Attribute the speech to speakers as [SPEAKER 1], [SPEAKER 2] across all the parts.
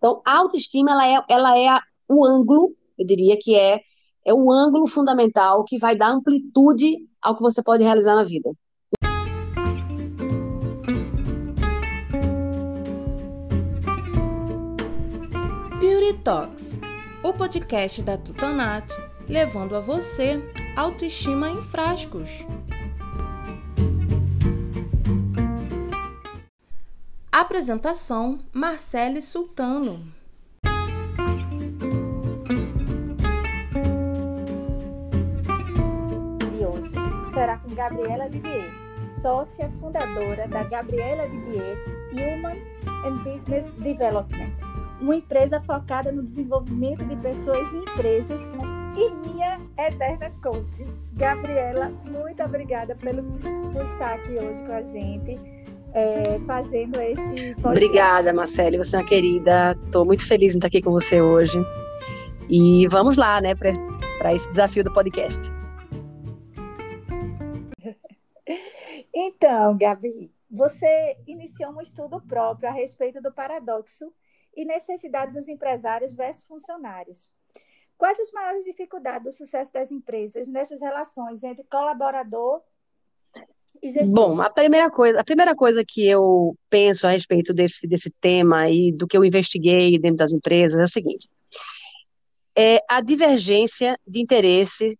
[SPEAKER 1] Então, a autoestima, ela é, ela é a, o ângulo, eu diria que é, é o ângulo fundamental que vai dar amplitude ao que você pode realizar na vida.
[SPEAKER 2] Beauty Talks, o podcast da Tutanat, levando a você autoestima em frascos. Apresentação: Marcele Sultano.
[SPEAKER 3] E hoje será com Gabriela Didier, sócia fundadora da Gabriela Didier Human and Business Development, uma empresa focada no desenvolvimento de pessoas e empresas e minha eterna coach. Gabriela, muito obrigada pelo, por estar aqui hoje com a gente é, fazendo esse podcast.
[SPEAKER 1] Obrigada, Marcele, você é uma querida. Estou muito feliz em estar aqui com você hoje. E vamos lá, né, para esse desafio do podcast.
[SPEAKER 3] Então, Gabi, você iniciou um estudo próprio a respeito do paradoxo e necessidade dos empresários versus funcionários. Quais as maiores dificuldades do sucesso das empresas nessas relações entre colaborador
[SPEAKER 1] Bom, a primeira coisa, a primeira coisa que eu penso a respeito desse, desse tema e do que eu investiguei dentro das empresas é o seguinte: é a divergência de interesse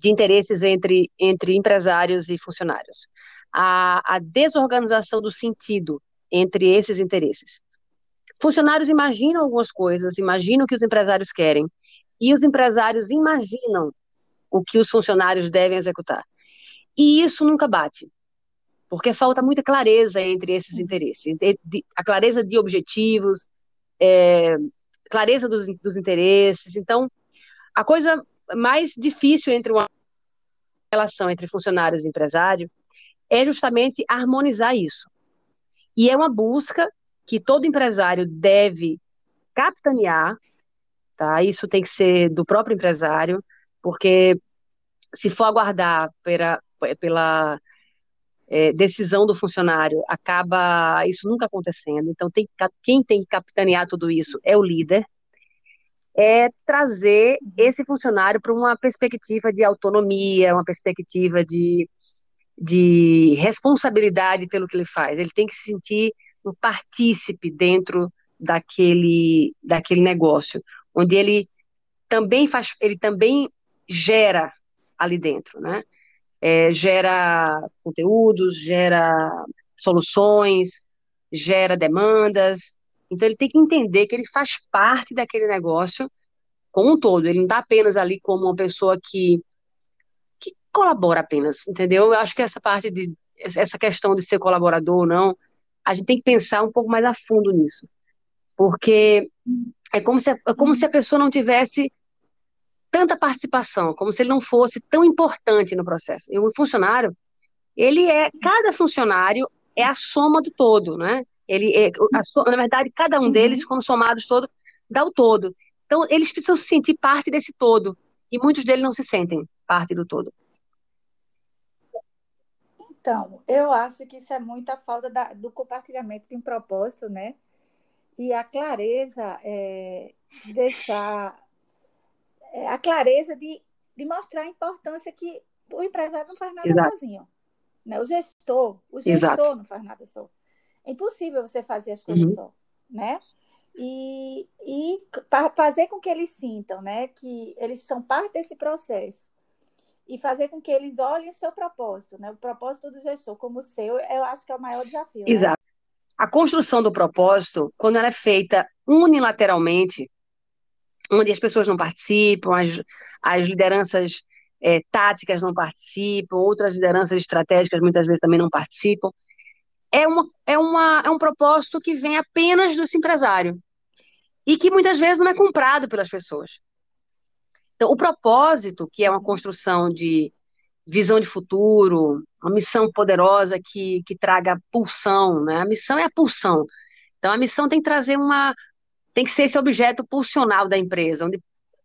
[SPEAKER 1] de interesses entre, entre empresários e funcionários, a, a desorganização do sentido entre esses interesses. Funcionários imaginam algumas coisas, imaginam o que os empresários querem, e os empresários imaginam o que os funcionários devem executar. E isso nunca bate, porque falta muita clareza entre esses uhum. interesses, a clareza de objetivos, é, clareza dos, dos interesses. Então, a coisa mais difícil entre uma relação entre funcionários e empresário é justamente harmonizar isso. E é uma busca que todo empresário deve capitanear, tá? Isso tem que ser do próprio empresário, porque se for aguardar pela, pela é, decisão do funcionário, acaba isso nunca acontecendo. Então, tem, quem tem que capitanear tudo isso é o líder, é trazer esse funcionário para uma perspectiva de autonomia, uma perspectiva de, de responsabilidade pelo que ele faz. Ele tem que se sentir um partícipe dentro daquele, daquele negócio, onde ele também faz, ele também gera ali dentro, né? é, gera conteúdos, gera soluções, gera demandas. Então ele tem que entender que ele faz parte daquele negócio como um todo. Ele não está apenas ali como uma pessoa que, que colabora apenas, entendeu? Eu acho que essa parte de essa questão de ser colaborador ou não, a gente tem que pensar um pouco mais a fundo nisso. Porque é como se, é como se a pessoa não tivesse tanta participação, como se ele não fosse tão importante no processo. E o funcionário, ele é, cada funcionário é a soma do todo, né? Ele é, a, na verdade, cada um uhum. deles, quando somados todo, dá o todo. Então, eles precisam se sentir parte desse todo. E muitos deles não se sentem parte do todo.
[SPEAKER 3] Então, eu acho que isso é muita falta da, do compartilhamento de um propósito, né? E a clareza é, deixar a clareza de, de mostrar a importância que o empresário não faz nada Exato. sozinho. Né? O gestor, o gestor Exato. não faz nada só. É impossível você fazer as coisas uhum. só, né? E, e fazer com que eles sintam, né, que eles são parte desse processo e fazer com que eles olhem o seu propósito, né? O propósito do gestor como o seu, eu acho que é o maior desafio.
[SPEAKER 1] Né? Exato. Né? A construção do propósito, quando ela é feita unilateralmente, onde as pessoas não participam, as, as lideranças é, táticas não participam, outras lideranças estratégicas muitas vezes também não participam. É, uma, é, uma, é um propósito que vem apenas do empresário e que muitas vezes não é comprado pelas pessoas. Então, o propósito, que é uma construção de visão de futuro, uma missão poderosa que, que traga pulsão, né? A missão é a pulsão. Então, a missão tem que trazer uma, tem que ser esse objeto pulsional da empresa, onde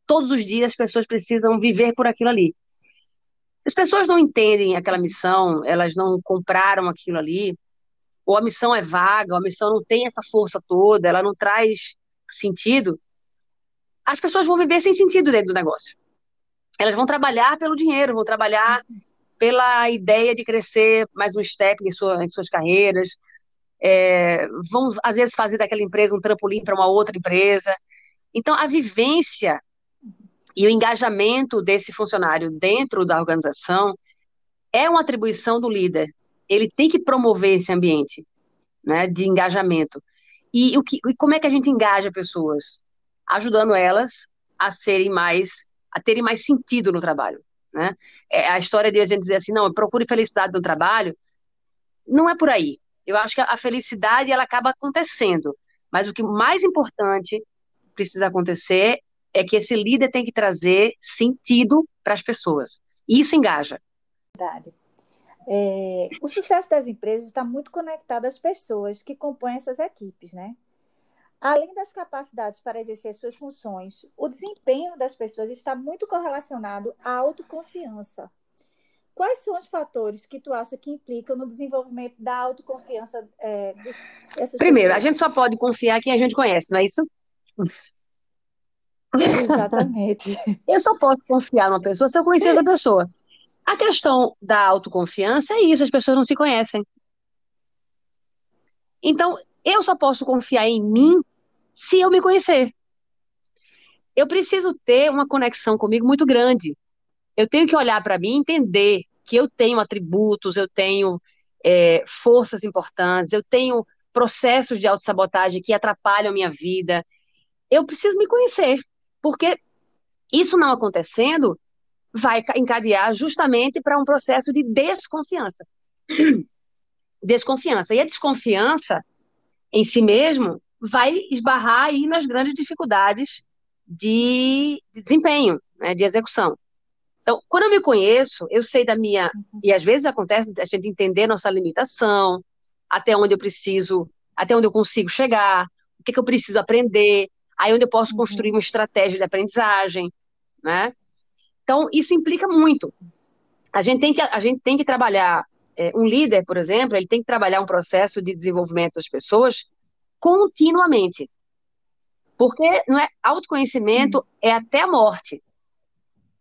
[SPEAKER 1] todos os dias as pessoas precisam viver por aquilo ali. As pessoas não entendem aquela missão, elas não compraram aquilo ali, ou a missão é vaga, ou a missão não tem essa força toda, ela não traz sentido, as pessoas vão viver sem sentido dentro do negócio. Elas vão trabalhar pelo dinheiro, vão trabalhar pela ideia de crescer mais um step em, sua, em suas carreiras, é, vão às vezes fazer daquela empresa um trampolim para uma outra empresa. Então, a vivência e o engajamento desse funcionário dentro da organização é uma atribuição do líder. Ele tem que promover esse ambiente né, de engajamento. E, o que, e como é que a gente engaja pessoas? Ajudando elas a serem mais, a terem mais sentido no trabalho. Né? É, a história de a gente dizer assim, não, procure felicidade no trabalho, não é por aí. Eu acho que a felicidade ela acaba acontecendo, mas o que mais importante precisa acontecer é que esse líder tem que trazer sentido para as pessoas. E isso engaja.
[SPEAKER 3] Verdade. É, o sucesso das empresas está muito conectado às pessoas que compõem essas equipes, né? Além das capacidades para exercer suas funções, o desempenho das pessoas está muito correlacionado à autoconfiança. Quais são os fatores que tu acha que implicam no desenvolvimento da autoconfiança é,
[SPEAKER 1] Primeiro, pessoas? a gente só pode confiar quem a gente conhece, não é isso?
[SPEAKER 3] Exatamente.
[SPEAKER 1] eu só posso confiar numa pessoa se eu conhecer essa pessoa. A questão da autoconfiança é isso, as pessoas não se conhecem. Então, eu só posso confiar em mim se eu me conhecer. Eu preciso ter uma conexão comigo muito grande. Eu tenho que olhar para mim e entender que eu tenho atributos, eu tenho é, forças importantes, eu tenho processos de autossabotagem que atrapalham minha vida. Eu preciso me conhecer, porque isso não acontecendo vai encadear justamente para um processo de desconfiança. Desconfiança. E a desconfiança em si mesmo vai esbarrar aí nas grandes dificuldades de, de desempenho, né, de execução. Então, quando eu me conheço, eu sei da minha. Uhum. E às vezes acontece a gente entender nossa limitação, até onde eu preciso, até onde eu consigo chegar, o que, que eu preciso aprender, aí onde eu posso uhum. construir uma estratégia de aprendizagem, né? Então, isso implica muito. A gente tem que, a gente tem que trabalhar, é, um líder, por exemplo, ele tem que trabalhar um processo de desenvolvimento das pessoas continuamente. Porque não é autoconhecimento uhum. é até a morte.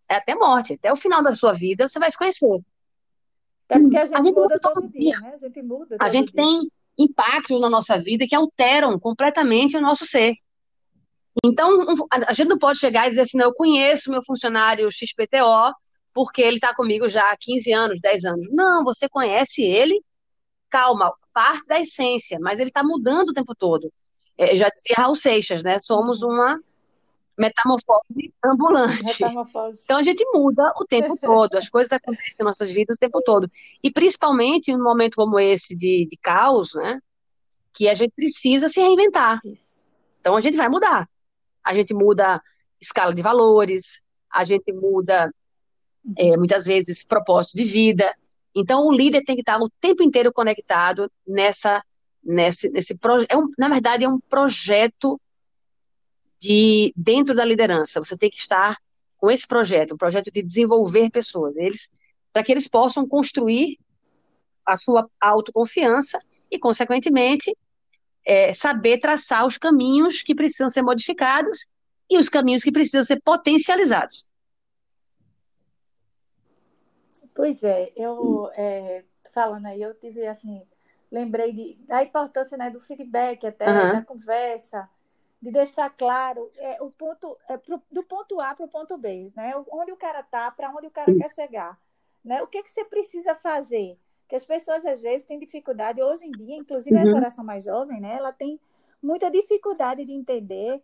[SPEAKER 1] É até morte, até o final da sua vida você vai se conhecer.
[SPEAKER 3] É porque a gente, a gente muda todo, todo dia, dia, né? A gente muda.
[SPEAKER 1] a gente dia. tem impactos na nossa vida que alteram completamente o nosso ser. Então, a gente não pode chegar e dizer assim, não, eu conheço meu funcionário XPTO porque ele está comigo já há 15 anos, 10 anos. Não, você conhece ele, calma, parte da essência, mas ele está mudando o tempo todo. É, já dizia Raul Seixas, né? Somos uma metamorfose ambulante. Metamorfose. Então a gente muda o tempo todo, as coisas acontecem em nossas vidas o tempo todo. E principalmente em um momento como esse de, de caos, né? Que a gente precisa se reinventar. Isso. Então a gente vai mudar a gente muda escala de valores, a gente muda é, muitas vezes propósito de vida. Então o líder tem que estar o tempo inteiro conectado nessa nesse nesse projeto. É um, na verdade é um projeto de dentro da liderança. Você tem que estar com esse projeto, um projeto de desenvolver pessoas, eles para que eles possam construir a sua autoconfiança e, consequentemente, é, saber traçar os caminhos que precisam ser modificados e os caminhos que precisam ser potencializados.
[SPEAKER 3] Pois é, eu é, falando aí, eu tive assim, lembrei de, da importância né, do feedback até, uhum. da conversa, de deixar claro é, o ponto, é, pro, do ponto A para o ponto B, né? Onde o cara está, para onde o cara quer chegar. Né? O que, que você precisa fazer? que as pessoas às vezes têm dificuldade, hoje em dia, inclusive uhum. a geração mais jovem, né, ela tem muita dificuldade de entender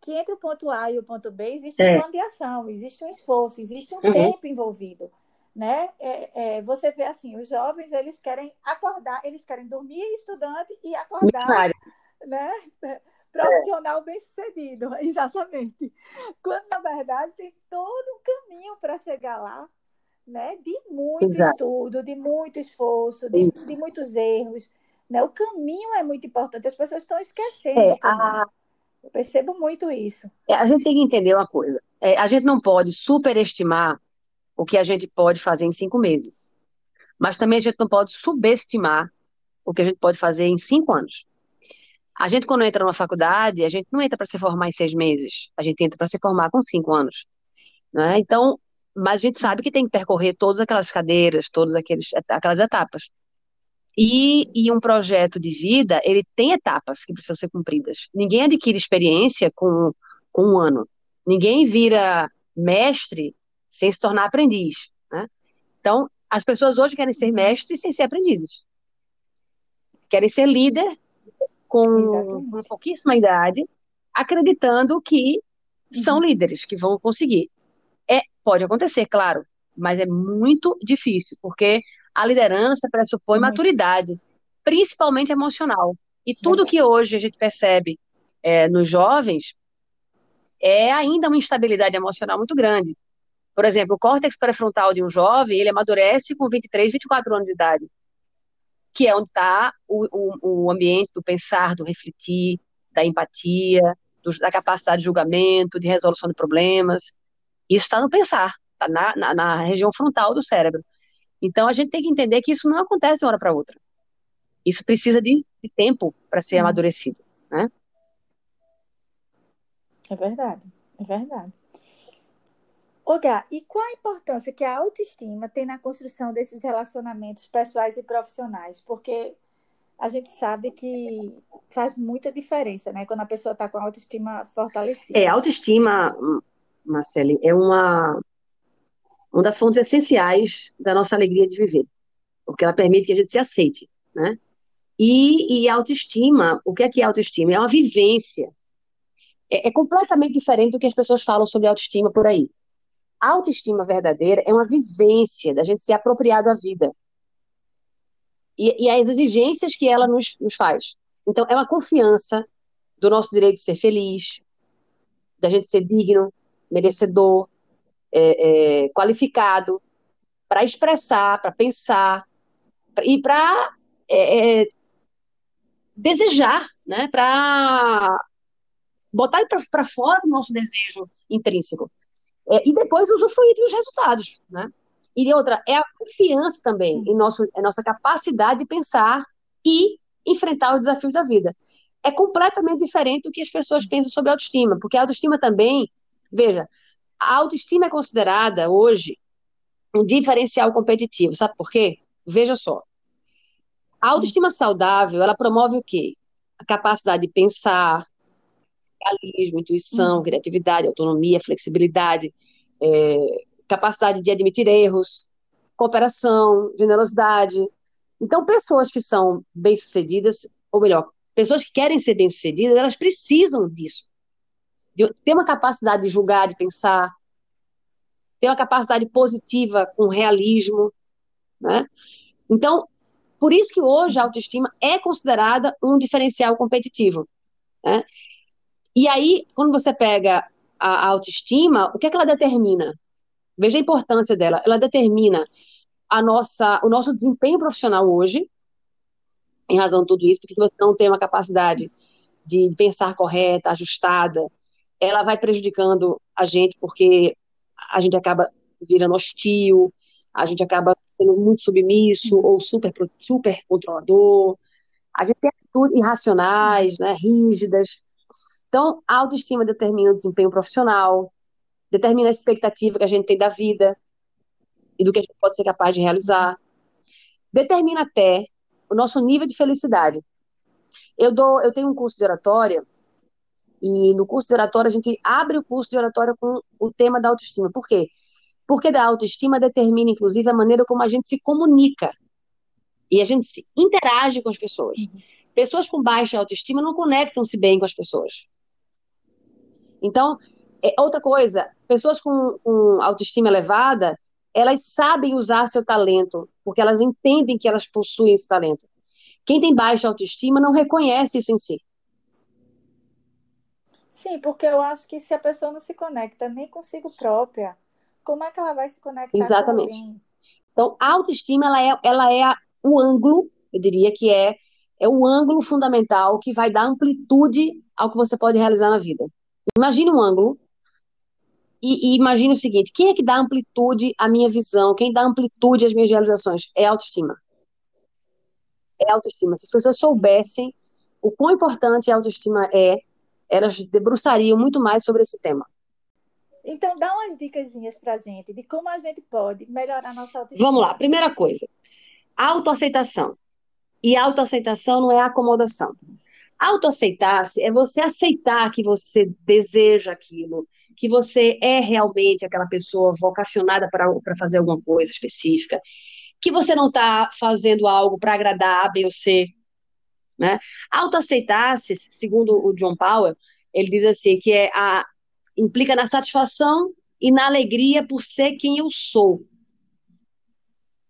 [SPEAKER 3] que entre o ponto A e o ponto B existe é. um plano de ação, existe um esforço, existe um uhum. tempo envolvido. Né? É, é, você vê assim, os jovens eles querem acordar, eles querem dormir estudante e acordar, né? Profissional bem sucedido, exatamente. Quando na verdade tem todo um caminho para chegar lá, né? De muito Exato. estudo, de muito esforço, de, de, muitos erros. Né? O caminho é muito importante, as pessoas estão esquecendo é, a... Eu percebo muito isso.
[SPEAKER 1] É, a gente tem que entender uma coisa. É, a gente não pode superestimar o que a gente pode fazer em cinco meses. Mas também a gente não pode subestimar o que a gente pode fazer em cinco anos. A gente, quando entra numa faculdade, a gente não entra para se formar em seis meses, a gente entra para se formar com cinco anos. Né? Então, mas a gente sabe que tem que percorrer todas aquelas cadeiras, todas aqueles, aquelas etapas. E, e um projeto de vida, ele tem etapas que precisam ser cumpridas. Ninguém adquire experiência com, com um ano. Ninguém vira mestre sem se tornar aprendiz. Né? Então, as pessoas hoje querem ser mestres sem ser aprendizes. Querem ser líder com, com pouquíssima idade, acreditando que são uhum. líderes, que vão conseguir. É, pode acontecer, claro, mas é muito difícil, porque a liderança pressupõe muito. maturidade, principalmente emocional. E tudo que hoje a gente percebe é, nos jovens é ainda uma instabilidade emocional muito grande. Por exemplo, o córtex pré-frontal de um jovem, ele amadurece com 23, 24 anos de idade, que é onde está o, o, o, ambiente do pensar, do refletir, da empatia, do, da capacidade de julgamento, de resolução de problemas. Isso está no pensar, está na, na, na, região frontal do cérebro. Então, a gente tem que entender que isso não acontece de uma hora para outra. Isso precisa de, de tempo para ser hum. amadurecido, né?
[SPEAKER 3] É verdade, é verdade. Olga, e qual a importância que a autoestima tem na construção desses relacionamentos pessoais e profissionais? Porque a gente sabe que faz muita diferença, né? Quando a pessoa está com a autoestima fortalecida.
[SPEAKER 1] É, autoestima, Marcele, é uma, uma das fontes essenciais da nossa alegria de viver, porque ela permite que a gente se aceite, né? E, e autoestima, o que é que é autoestima? É uma vivência. É, é completamente diferente do que as pessoas falam sobre autoestima por aí. A autoestima verdadeira é uma vivência da gente se apropriar da vida. E, e as exigências que ela nos, nos faz. Então, é uma confiança do nosso direito de ser feliz, da gente ser digno, merecedor, é, é, qualificado para expressar, para pensar pra, e para é, é, desejar, né? para botar para fora o nosso desejo intrínseco. É, e depois usufruir dos resultados, né? E outra, é a confiança também em, nosso, em nossa capacidade de pensar e enfrentar os desafios da vida. É completamente diferente do que as pessoas pensam sobre autoestima, porque a autoestima também, veja, a autoestima é considerada hoje um diferencial competitivo, sabe por quê? Veja só. A autoestima saudável, ela promove o quê? A capacidade de pensar, realismo, intuição, uhum. criatividade, autonomia, flexibilidade, é, capacidade de admitir erros, cooperação, generosidade. Então, pessoas que são bem-sucedidas, ou melhor, pessoas que querem ser bem-sucedidas, elas precisam disso. De ter uma capacidade de julgar, de pensar, ter uma capacidade positiva com realismo, né? Então, por isso que hoje a autoestima é considerada um diferencial competitivo. Né? E aí, quando você pega a, autoestima, o que é que ela determina? Veja a importância dela. Ela determina a nossa, o nosso desempenho profissional hoje, em razão de tudo isso, porque se você não tem uma capacidade de pensar correta, ajustada, ela vai prejudicando a gente, porque a gente acaba virando hostil, a gente acaba sendo muito submisso ou super, super controlador, a gente tem atitudes irracionais, né, rígidas, então, a autoestima determina o desempenho profissional, determina a expectativa que a gente tem da vida e do que a gente pode ser capaz de realizar. Determina até o nosso nível de felicidade. Eu dou, eu tenho um curso de oratória e no curso de oratória a gente abre o curso de oratória com o tema da autoestima. Por quê? Porque da autoestima determina inclusive a maneira como a gente se comunica e a gente se interage com as pessoas. Uhum. Pessoas com baixa autoestima não conectam-se bem com as pessoas. Então, é, outra coisa, pessoas com, com autoestima elevada, elas sabem usar seu talento, porque elas entendem que elas possuem esse talento. Quem tem baixa autoestima não reconhece isso em si.
[SPEAKER 3] Sim, porque eu acho que se a pessoa não se conecta nem consigo própria, como é que ela vai se conectar
[SPEAKER 1] Exatamente.
[SPEAKER 3] com alguém?
[SPEAKER 1] Então, a autoestima, ela é, ela é o ângulo, eu diria que é, é o ângulo fundamental que vai dar amplitude ao que você pode realizar na vida. Imagine um ângulo e, e imagine o seguinte: quem é que dá amplitude à minha visão? Quem dá amplitude às minhas realizações? É a autoestima. é autoestima. Se as pessoas soubessem o quão importante a autoestima é, elas debruçariam muito mais sobre esse tema.
[SPEAKER 3] Então, dá umas dicas para a gente de como a gente pode melhorar a nossa autoestima.
[SPEAKER 1] Vamos lá, primeira coisa: autoaceitação. E autoaceitação não é acomodação. Autoaceitar-se é você aceitar que você deseja aquilo, que você é realmente aquela pessoa vocacionada para fazer alguma coisa específica, que você não está fazendo algo para agradar A, B ou C. Né? Autoaceitar-se, segundo o John Powell, ele diz assim, que é a, implica na satisfação e na alegria por ser quem eu sou.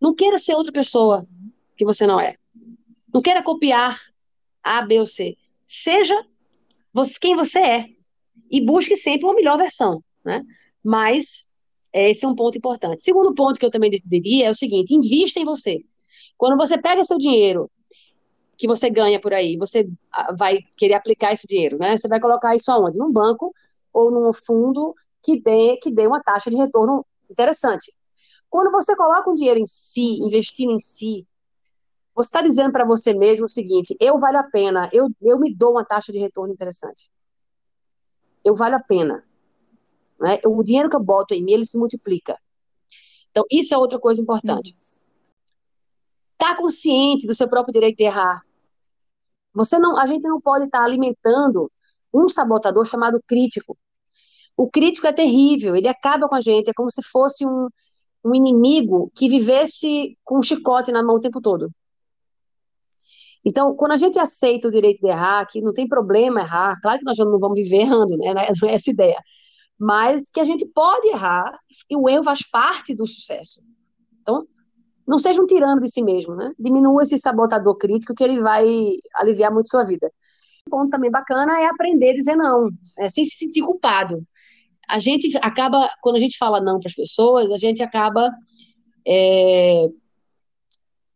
[SPEAKER 1] Não queira ser outra pessoa que você não é. Não queira copiar A, B ou C. Seja você, quem você é. E busque sempre uma melhor versão. Né? Mas esse é um ponto importante. Segundo ponto que eu também diria é o seguinte: invista em você. Quando você pega seu dinheiro que você ganha por aí, você ah, vai querer aplicar esse dinheiro, né? Você vai colocar isso aonde? Num banco ou num fundo que dê, que dê uma taxa de retorno interessante. Quando você coloca um dinheiro em si, investindo em si, você está dizendo para você mesmo o seguinte: eu valho a pena, eu, eu me dou uma taxa de retorno interessante. Eu valho a pena. Né? O dinheiro que eu boto em mim, ele se multiplica. Então, isso é outra coisa importante. Estar tá consciente do seu próprio direito de errar. Você não, a gente não pode estar tá alimentando um sabotador chamado crítico. O crítico é terrível, ele acaba com a gente, é como se fosse um, um inimigo que vivesse com um chicote na mão o tempo todo. Então, quando a gente aceita o direito de errar, que não tem problema errar, claro que nós não vamos viver errando, né? Não é essa ideia. Mas que a gente pode errar e o erro faz parte do sucesso. Então, não seja um tirano de si mesmo, né? Diminua esse sabotador crítico que ele vai aliviar muito sua vida. Um ponto também bacana é aprender a dizer não, é, sem se sentir culpado. A gente acaba, quando a gente fala não para as pessoas, a gente acaba é,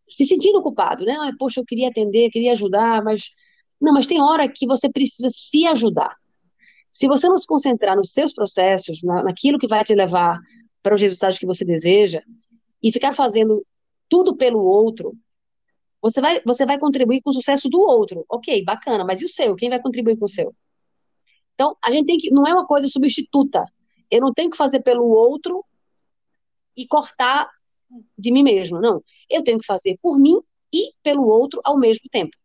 [SPEAKER 1] se sentindo culpado, né? Poxa, eu queria atender, queria ajudar, mas não, mas tem hora que você precisa se ajudar. Se você não se concentrar nos seus processos, na, naquilo que vai te levar para os resultados que você deseja, e ficar fazendo tudo pelo outro, você vai, você vai contribuir com o sucesso do outro. Ok, bacana, mas e o seu? Quem vai contribuir com o seu? Então, a gente tem que. Não é uma coisa substituta. Eu não tenho que fazer pelo outro e cortar de mim mesmo. Não. Eu tenho que fazer por mim e pelo outro ao mesmo tempo.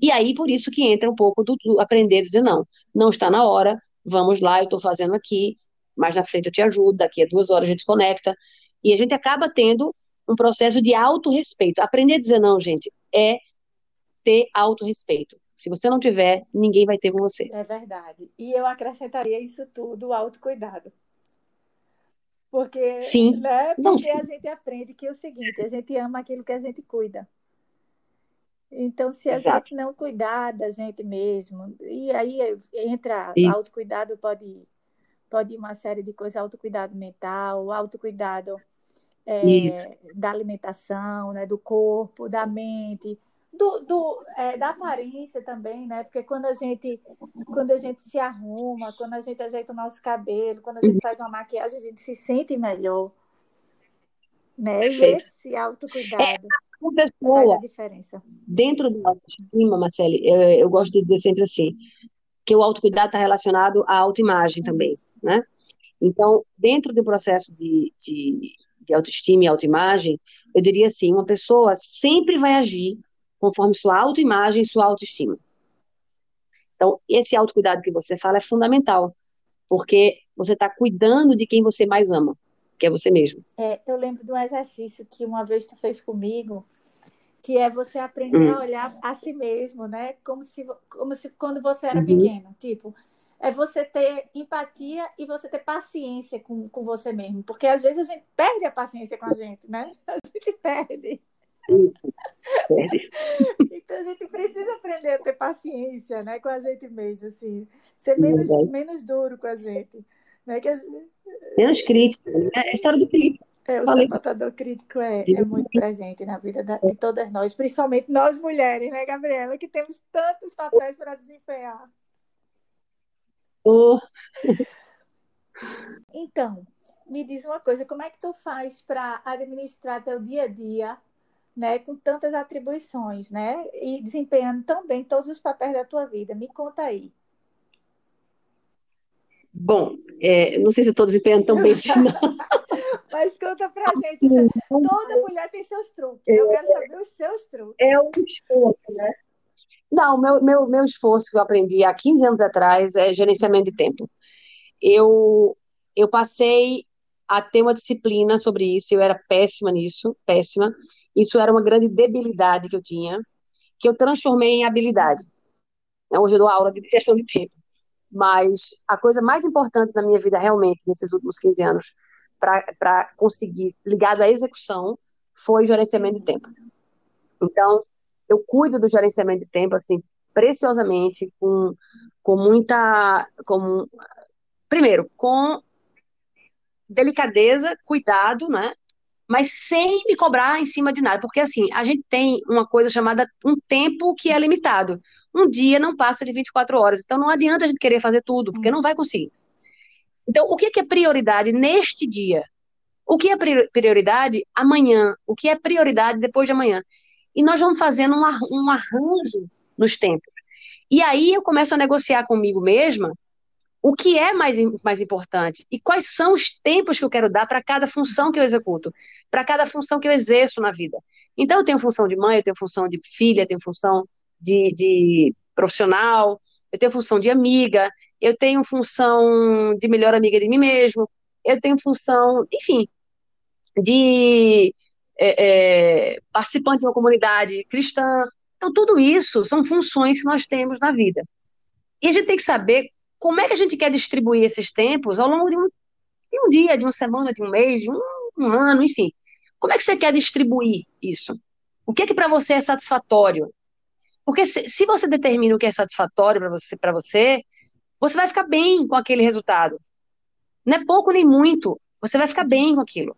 [SPEAKER 1] E aí, por isso que entra um pouco do, do aprender a dizer não. Não está na hora, vamos lá, eu estou fazendo aqui, mais na frente eu te ajudo, daqui a duas horas a gente desconecta. E a gente acaba tendo um processo de autorrespeito. Aprender a dizer não, gente, é ter autorrespeito. Se você não tiver, ninguém vai ter com você.
[SPEAKER 3] É verdade. E eu acrescentaria isso tudo, o autocuidado. Porque,
[SPEAKER 1] Sim.
[SPEAKER 3] Né? Porque a gente aprende que é o seguinte, a gente ama aquilo que a gente cuida. Então, se a Exato. gente não cuidar da gente mesmo, e aí entra Isso. autocuidado, pode, pode ir uma série de coisas, autocuidado mental, autocuidado é, da alimentação, né, do corpo, da mente, do, do é, da aparência também, né? Porque quando a gente quando a gente se arruma, quando a gente ajeita o nosso cabelo, quando a gente faz uma maquiagem, a gente se sente melhor. Né? E esse autocuidado. É uma pessoa, faz a diferença.
[SPEAKER 1] Dentro do autoestima, Marcele, eu, eu gosto de dizer sempre assim, que o autocuidado está relacionado à autoimagem também, né? Então, dentro do processo de, de, de autoestima e autoimagem, eu diria assim, uma pessoa sempre vai agir conforme sua autoimagem e sua autoestima. Então, esse autocuidado que você fala é fundamental, porque você está cuidando de quem você mais ama que é você mesmo.
[SPEAKER 3] É, eu lembro de um exercício que uma vez tu fez comigo, que é você aprender uhum. a olhar a si mesmo, né? Como se, como se quando você era uhum. pequeno. Tipo, é você ter empatia e você ter paciência com, com você mesmo. Porque às vezes a gente perde a paciência com a gente, né? A gente perde. Então a gente precisa aprender a ter paciência, né, com a gente mesmo, assim, ser menos, menos duro com a gente. Né? Que,
[SPEAKER 1] Menos crítico. Né? É a história do crítico.
[SPEAKER 3] É, o Falei. sabotador crítico é, é muito presente na vida da, de todas nós, principalmente nós mulheres, né, Gabriela, que temos tantos papéis para desempenhar.
[SPEAKER 1] Oh.
[SPEAKER 3] Então, me diz uma coisa, como é que tu faz para administrar teu dia a dia né, com tantas atribuições, né, e desempenhando tão bem todos os papéis da tua vida. Me conta aí.
[SPEAKER 1] Bom, é, não sei se estou desempenhando tão bem assim, não.
[SPEAKER 3] Mas conta pra gente. Toda mulher tem seus truques. Eu quero saber os seus truques.
[SPEAKER 1] É um esforço, né? Não, meu, meu, meu esforço que eu aprendi há 15 anos atrás é gerenciamento de tempo. Eu, eu passei a ter uma disciplina sobre isso, eu era péssima nisso, péssima. Isso era uma grande debilidade que eu tinha, que eu transformei em habilidade. Hoje eu dou aula de gestão de tempo. Mas a coisa mais importante na minha vida, realmente, nesses últimos 15 anos, para conseguir, ligado à execução, foi gerenciamento de tempo. Então, eu cuido do gerenciamento de tempo, assim, preciosamente, com, com muita. Com, primeiro, com delicadeza, cuidado, né? Mas sem me cobrar em cima de nada, porque assim, a gente tem uma coisa chamada um tempo que é limitado. Um dia não passa de 24 horas, então não adianta a gente querer fazer tudo, porque não vai conseguir. Então, o que é prioridade neste dia? O que é prioridade amanhã? O que é prioridade depois de amanhã? E nós vamos fazendo um, um arranjo nos tempos. E aí eu começo a negociar comigo mesma o que é mais, mais importante e quais são os tempos que eu quero dar para cada função que eu executo, para cada função que eu exerço na vida. Então, eu tenho função de mãe, eu tenho função de filha, eu tenho função de, de profissional, eu tenho função de amiga, eu tenho função de melhor amiga de mim mesmo, eu tenho função, enfim, de é, é, participante de uma comunidade cristã. Então, tudo isso são funções que nós temos na vida. E a gente tem que saber como é que a gente quer distribuir esses tempos ao longo de um, de um dia, de uma semana, de um mês, de um, um ano, enfim. Como é que você quer distribuir isso? O que é que para você é satisfatório? Porque se, se, você determina o que é satisfatório para você, você, você vai ficar bem com aquele resultado. Não é pouco nem muito, você vai ficar bem com aquilo.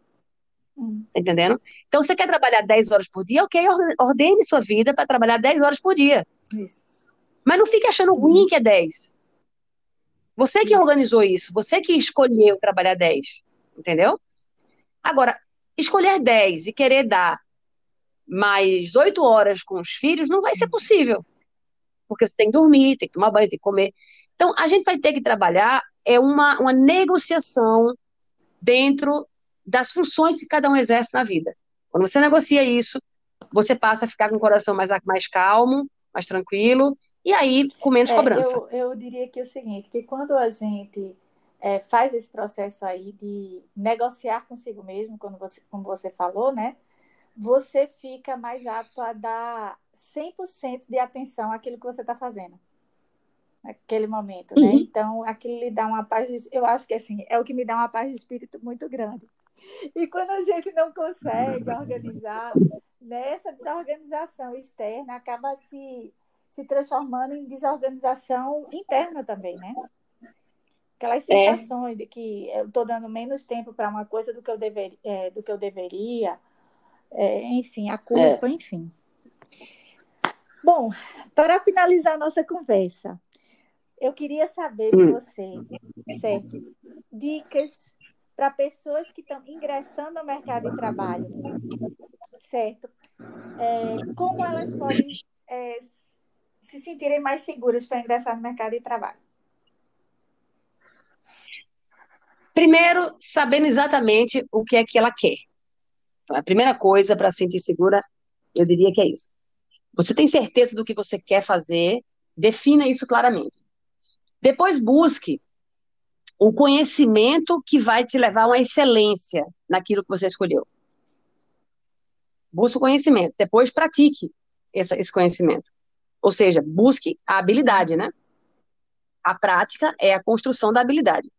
[SPEAKER 1] Hum. Tá entendendo? Então, você quer trabalhar 10 horas por dia, ok, ordene sua vida para trabalhar 10 horas por dia. Isso. Mas não fique achando ruim que é 10. Você que isso. organizou isso, você que escolheu trabalhar 10, entendeu? Agora, escolher 10 e querer dar mais 8 horas com os filhos não vai ser possível. Porque você tem que dormir, tem que tomar banho, tem que comer. Então, a gente vai ter que trabalhar é uma, uma negociação dentro das funções que cada um exerce na vida. Quando você negocia isso, você passa a ficar com o coração mais, mais calmo, mais tranquilo, e aí com menos é, cobrança.
[SPEAKER 3] Eu, eu diria que é o seguinte, que quando a gente é, faz esse processo aí de negociar consigo mesmo, quando você, como você falou, né? Você fica mais apto a dar 100% de atenção àquilo que você está fazendo naquele momento, né? uhum. né? Então, aquilo lhe dá uma paz, de, eu acho que assim, é o que me dá uma paz de espírito muito grande. E quando a gente não consegue organizar, nessa desorganização externa acaba se, se transformando em desorganização interna também, né? Aquelas é. sensações é. de que eu estou dando menos tempo para uma coisa do que eu, dever, é, do que eu deveria, é, enfim, a culpa, é. enfim. Bom, para finalizar nossa conversa, eu queria saber de hum. você, certo? Dicas para pessoas que estão ingressando no mercado de trabalho, certo? É, como elas podem é, se sentirem mais seguras para ingressar no mercado de trabalho?
[SPEAKER 1] Primeiro, sabendo exatamente o que é que ela quer. Então, a primeira coisa para se sentir segura, eu diria que é isso. Você tem certeza do que você quer fazer, defina isso claramente. Depois busque o conhecimento que vai te levar a uma excelência naquilo que você escolheu. Busque o conhecimento, depois pratique esse, esse conhecimento. Ou seja, busque a habilidade, né? A prática é a construção da habilidade.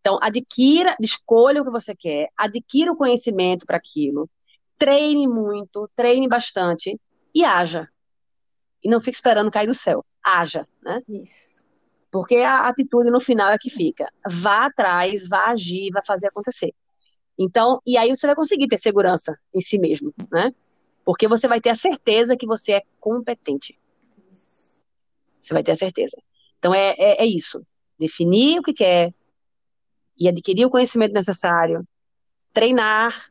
[SPEAKER 1] Então, adquira, escolha o que você quer, adquira o conhecimento para aquilo, treine muito, treine bastante e haja. E não fique esperando cair do céu. Haja, né?
[SPEAKER 3] Isso.
[SPEAKER 1] Porque a atitude no final é que fica. Vá atrás, vá agir, vá fazer acontecer. Então, e aí você vai conseguir ter segurança em si mesmo, né? Porque você vai ter a certeza que você é competente. Você vai ter a certeza. Então, é, é, é isso. Definir o que quer e adquirir o conhecimento necessário, treinar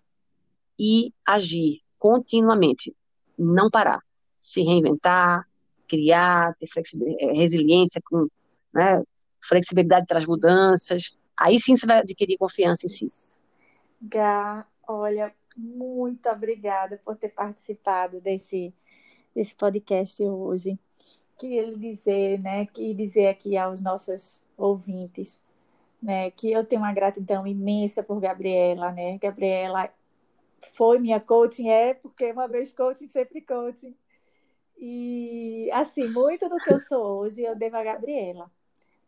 [SPEAKER 1] e agir continuamente. não parar, se reinventar, criar, ter é, resiliência com né, flexibilidade para as mudanças. Aí sim você vai adquirir confiança em si.
[SPEAKER 3] Gá, olha, muito obrigada por ter participado desse, desse podcast hoje. Queria lhe dizer, né, que dizer aqui aos nossos ouvintes, né, que eu tenho uma gratidão imensa por Gabriela, né? Gabriela foi minha coaching, é, porque uma vez coaching, sempre coaching. E, assim, muito do que eu sou hoje eu devo a Gabriela.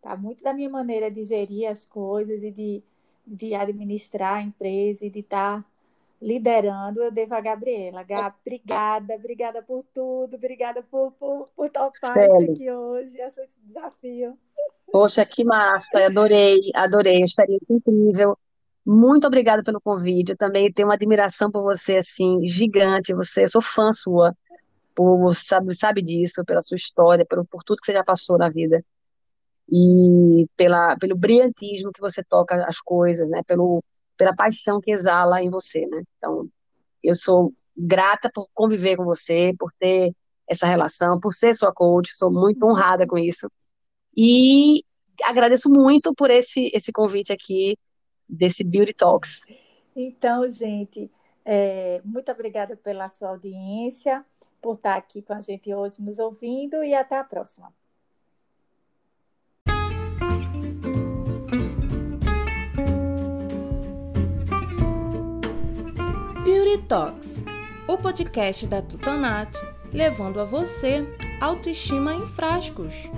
[SPEAKER 3] Tá? Muito da minha maneira de gerir as coisas e de, de administrar a empresa e de estar tá liderando, eu devo a Gabriela. Gab, obrigada, obrigada por tudo, obrigada por, por, por topar isso aqui hoje, esse desafio.
[SPEAKER 1] Poxa, que massa, adorei, adorei, experiência incrível. Muito obrigada pelo convite. Eu também tenho uma admiração por você, assim, gigante. Você, eu sou fã sua, por, sabe, sabe disso, pela sua história, por, por tudo que você já passou na vida. E pela, pelo brilhantismo que você toca as coisas, né? Pelo, pela paixão que exala em você, né? Então, eu sou grata por conviver com você, por ter essa relação, por ser sua coach, sou muito honrada com isso. E agradeço muito por esse, esse convite aqui desse Beauty Talks.
[SPEAKER 3] Então, gente, é, muito obrigada pela sua audiência, por estar aqui com a gente hoje nos ouvindo e até a próxima.
[SPEAKER 2] Talks, o podcast da Tutanat, levando a você autoestima em frascos.